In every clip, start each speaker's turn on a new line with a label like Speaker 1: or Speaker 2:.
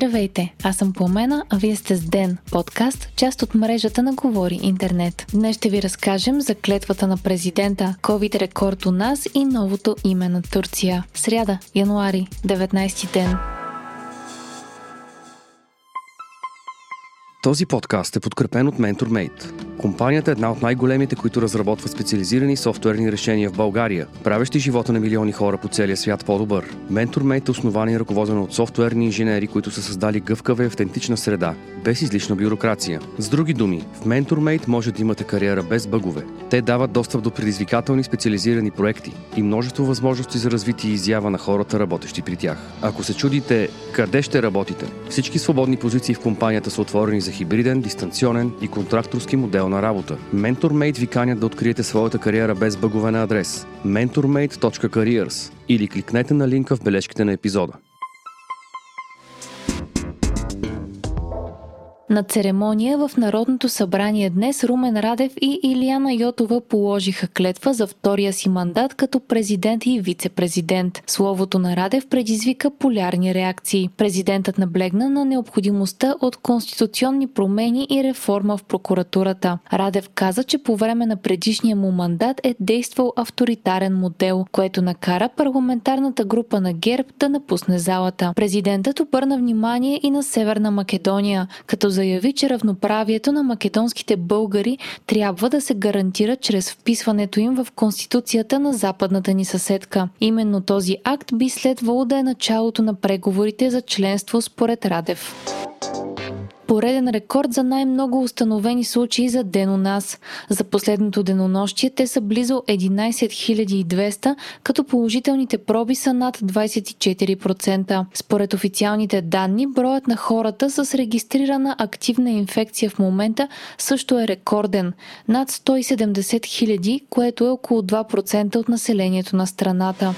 Speaker 1: Здравейте, аз съм Пламена, а вие сте с Ден, подкаст, част от мрежата на Говори Интернет. Днес ще ви разкажем за клетвата на президента, COVID рекорд у нас и новото име на Турция. Сряда, януари, 19 ден.
Speaker 2: Този подкаст е подкрепен от MentorMate. Компанията е една от най-големите, които разработва специализирани софтуерни решения в България, правещи живота на милиони хора по целия свят по-добър. MentorMate е основан и ръководен от софтуерни инженери, които са създали гъвкава и автентична среда, без излишна бюрокрация. С други думи, в MentorMate може да имате кариера без бъгове. Те дават достъп до предизвикателни специализирани проекти и множество възможности за развитие и изява на хората, работещи при тях. Ако се чудите къде ще работите, всички свободни позиции в компанията са отворени за хибриден, дистанционен и контракторски модел на работа. MentorMate ви канят да откриете своята кариера без бъгове на адрес mentormate.careers или кликнете на линка в бележките на епизода.
Speaker 1: На церемония в Народното събрание днес Румен Радев и Илияна Йотова положиха клетва за втория си мандат като президент и вице-президент. Словото на Радев предизвика полярни реакции. Президентът наблегна на необходимостта от конституционни промени и реформа в прокуратурата. Радев каза, че по време на предишния му мандат е действал авторитарен модел, което накара парламентарната група на ГЕРБ да напусне залата. Президентът обърна внимание и на Северна Македония, като заяви, че равноправието на македонските българи трябва да се гарантира чрез вписването им в Конституцията на западната ни съседка. Именно този акт би следвало да е началото на преговорите за членство според Радев пореден рекорд за най-много установени случаи за ден у нас. За последното денонощие те са близо 11 200, като положителните проби са над 24%. Според официалните данни, броят на хората с регистрирана активна инфекция в момента също е рекорден – над 170 000, което е около 2% от населението на страната.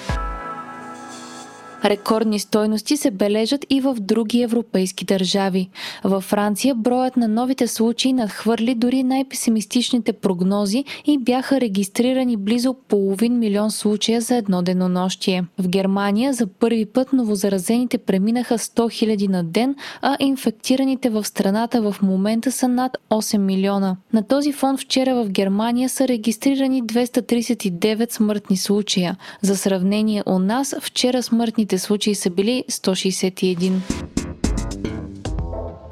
Speaker 1: Рекордни стойности се бележат и в други европейски държави. Във Франция броят на новите случаи надхвърли дори най-песимистичните прогнози и бяха регистрирани близо половин милион случая за едно денонощие. В Германия за първи път новозаразените преминаха 100 000 на ден, а инфектираните в страната в момента са над 8 милиона. На този фон вчера в Германия са регистрирани 239 смъртни случая. За сравнение у нас вчера смъртните смъртните случаи са били 161.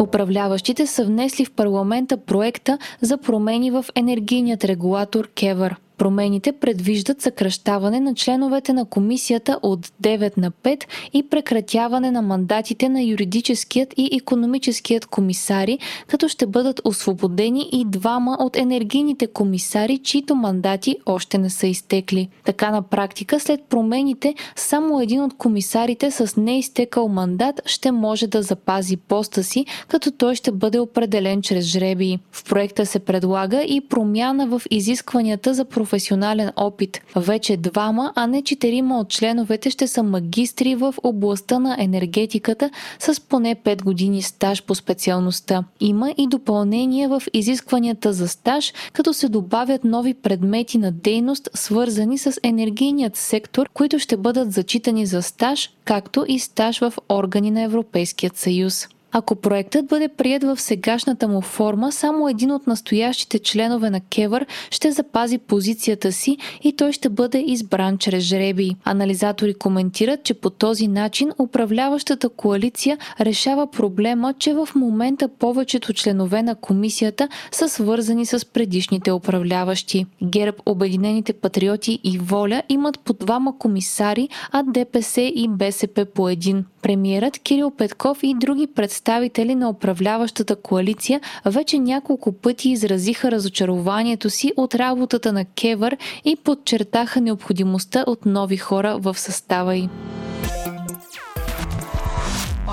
Speaker 1: Управляващите са внесли в парламента проекта за промени в енергийният регулатор Кевър – Промените предвиждат съкръщаване на членовете на комисията от 9 на 5 и прекратяване на мандатите на юридическият и економическият комисари, като ще бъдат освободени и двама от енергийните комисари, чието мандати още не са изтекли. Така на практика, след промените, само един от комисарите с неизтекал мандат ще може да запази поста си, като той ще бъде определен чрез жребии. В проекта се предлага и промяна в изискванията за професионалност професионален опит. Вече двама, а не четирима от членовете ще са магистри в областта на енергетиката с поне 5 години стаж по специалността. Има и допълнение в изискванията за стаж, като се добавят нови предмети на дейност, свързани с енергийният сектор, които ще бъдат зачитани за стаж, както и стаж в органи на Европейският съюз. Ако проектът бъде прият в сегашната му форма, само един от настоящите членове на Кевър ще запази позицията си и той ще бъде избран чрез жреби. Анализатори коментират, че по този начин управляващата коалиция решава проблема, че в момента повечето членове на комисията са свързани с предишните управляващи. ГЕРБ, Обединените патриоти и Воля имат по двама комисари, а ДПС и БСП по един. Премиерът Кирил Петков и други представители на управляващата коалиция вече няколко пъти изразиха разочарованието си от работата на Кевър и подчертаха необходимостта от нови хора в състава й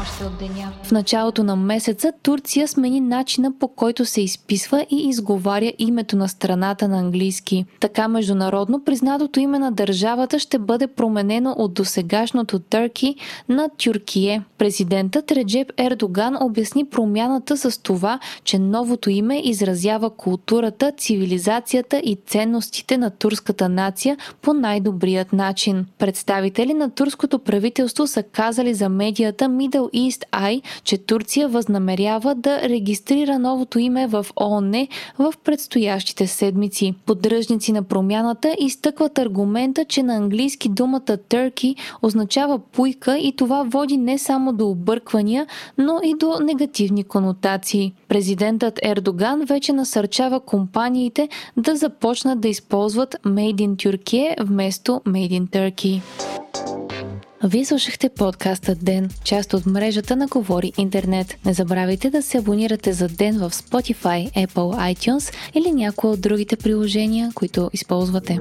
Speaker 1: още от деня. В началото на месеца Турция смени начина по който се изписва и изговаря името на страната на английски. Така международно признатото име на държавата ще бъде променено от досегашното Търки на Тюркие. Президентът Реджеп Ердоган обясни промяната с това, че новото име изразява културата, цивилизацията и ценностите на турската нация по най-добрият начин. Представители на турското правителство са казали за медията Middle Middle East Eye, че Турция възнамерява да регистрира новото име в ООН в предстоящите седмици. Поддръжници на промяната изтъкват аргумента, че на английски думата Turkey означава пуйка и това води не само до обърквания, но и до негативни конотации. Президентът Ердоган вече насърчава компаниите да започнат да използват Made in Turkey вместо Made in Turkey. Вие слушахте подкаста Ден, част от мрежата на Говори Интернет. Не забравяйте да се абонирате за Ден в Spotify, Apple, iTunes или някои от другите приложения, които използвате.